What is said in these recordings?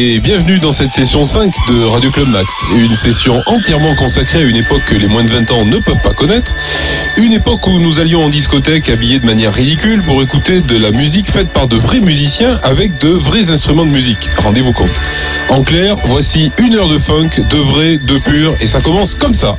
et bienvenue dans cette session 5 de Radio Club Max. Une session entièrement consacrée à une époque que les moins de 20 ans ne peuvent pas connaître. Une époque où nous allions en discothèque habillés de manière ridicule pour écouter de la musique faite par de vrais musiciens avec de vrais instruments de musique. Rendez-vous compte. En clair, voici une heure de funk, de vrai, de pur, et ça commence comme ça.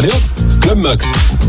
Allez hop, Club Max.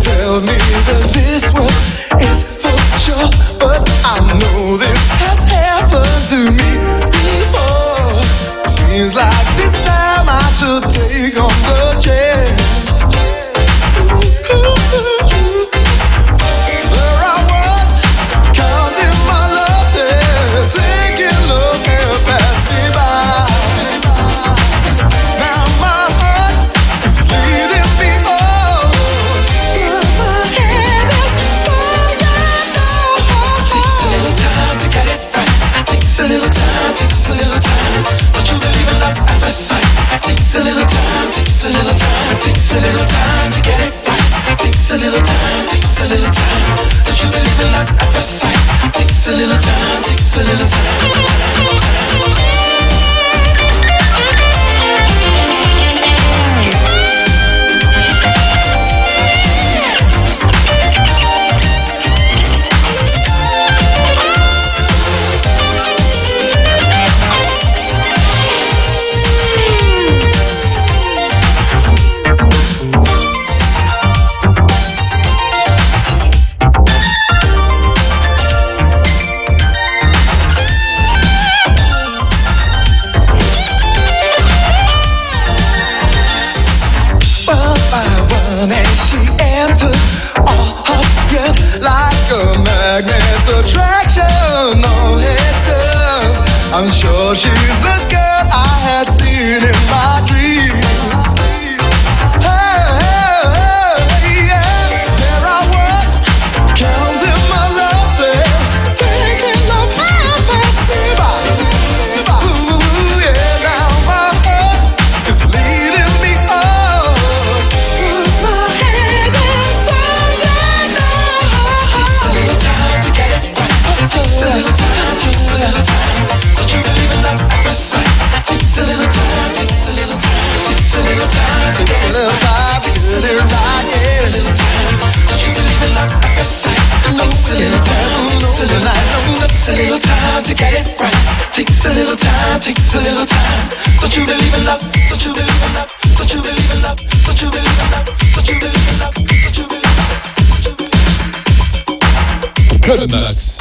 tells me that this one is for sure, but I know this has happened to me before. Seems like this time I should take on. a little time, takes a little time. Don't you believe in love? Don't you believe in love? Don't you believe in love? Don't you believe in love? Don't you believe in love? Don't you believe in love? Goodness.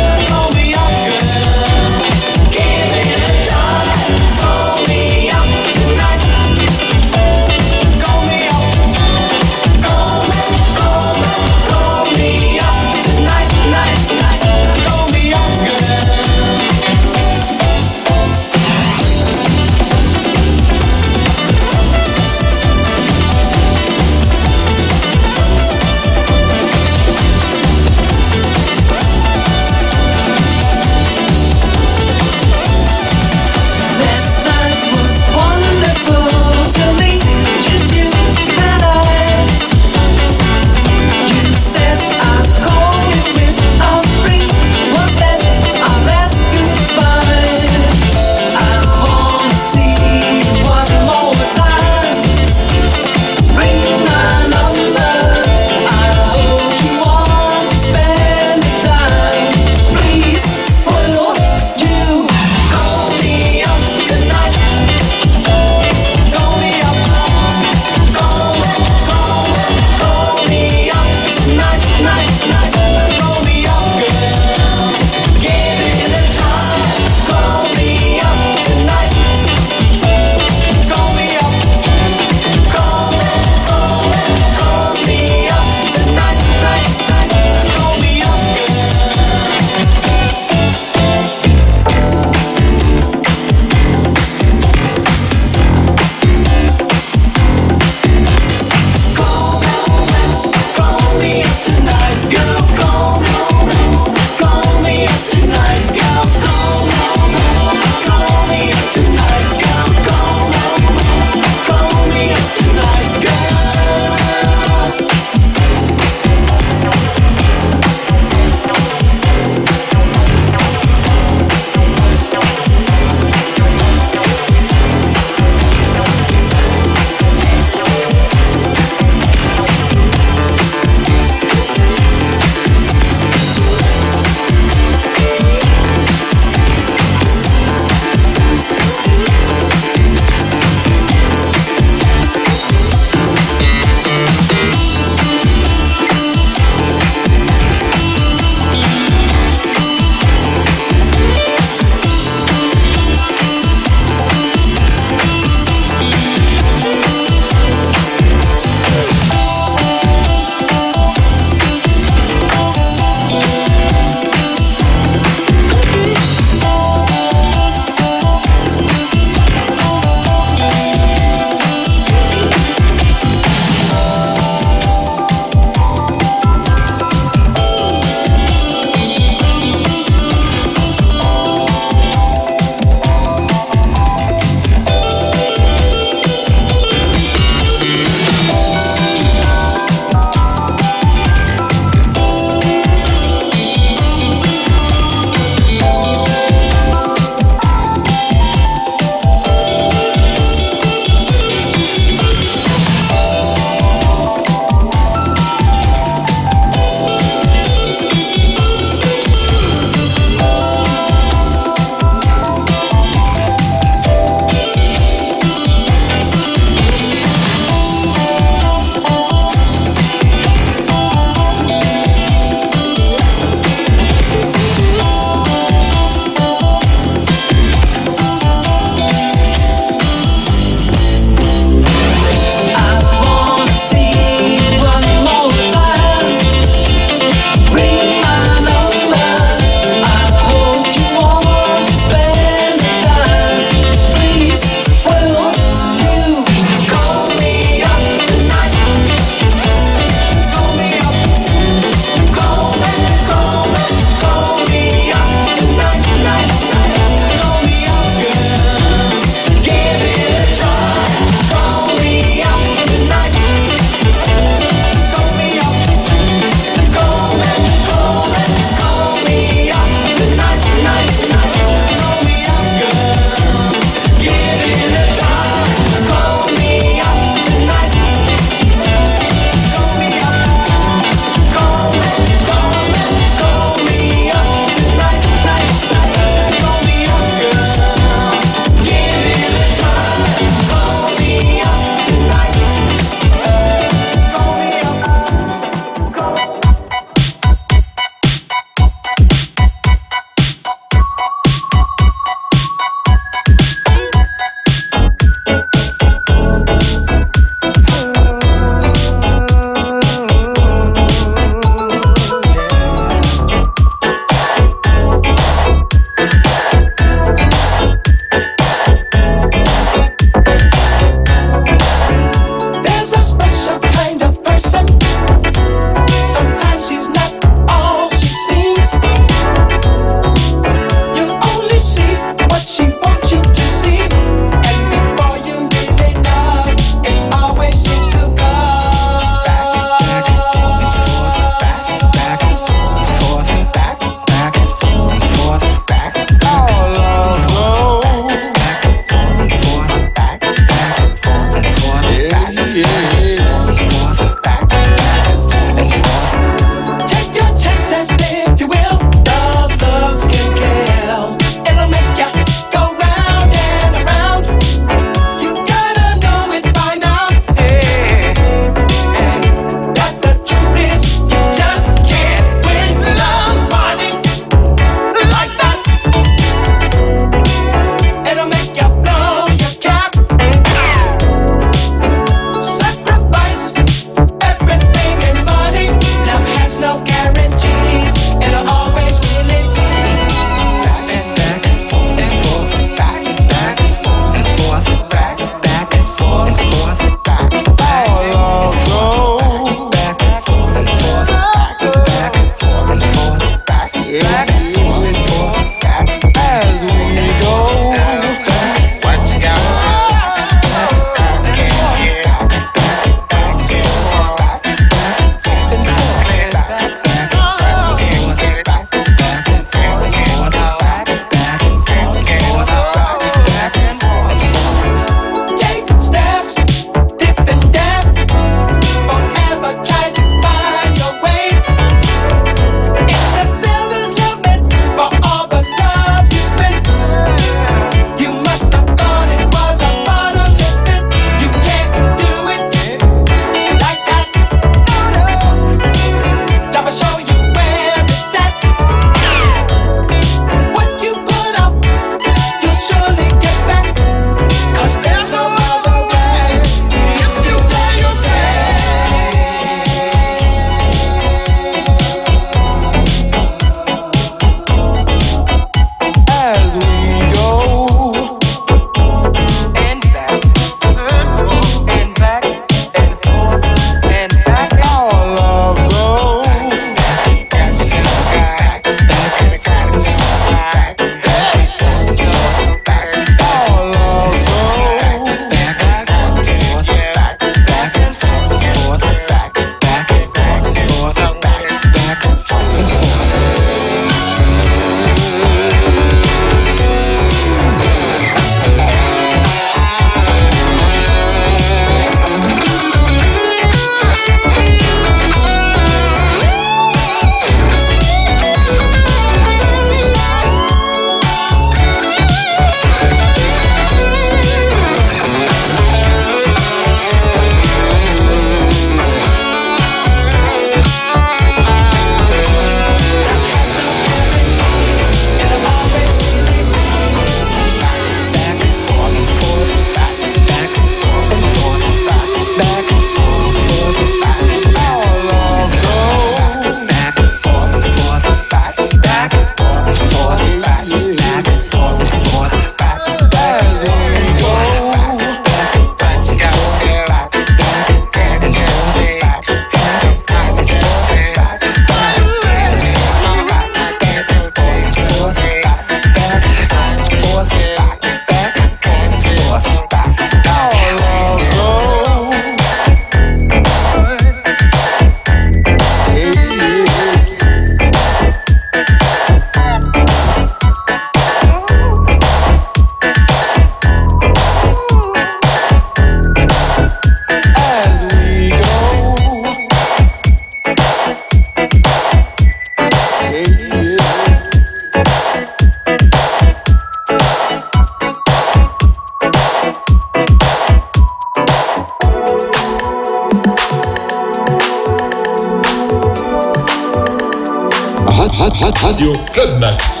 Radio Club Max.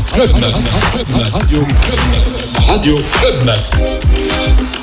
Club Max, Club Max, Radio Club Max, Radio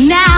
now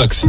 Max.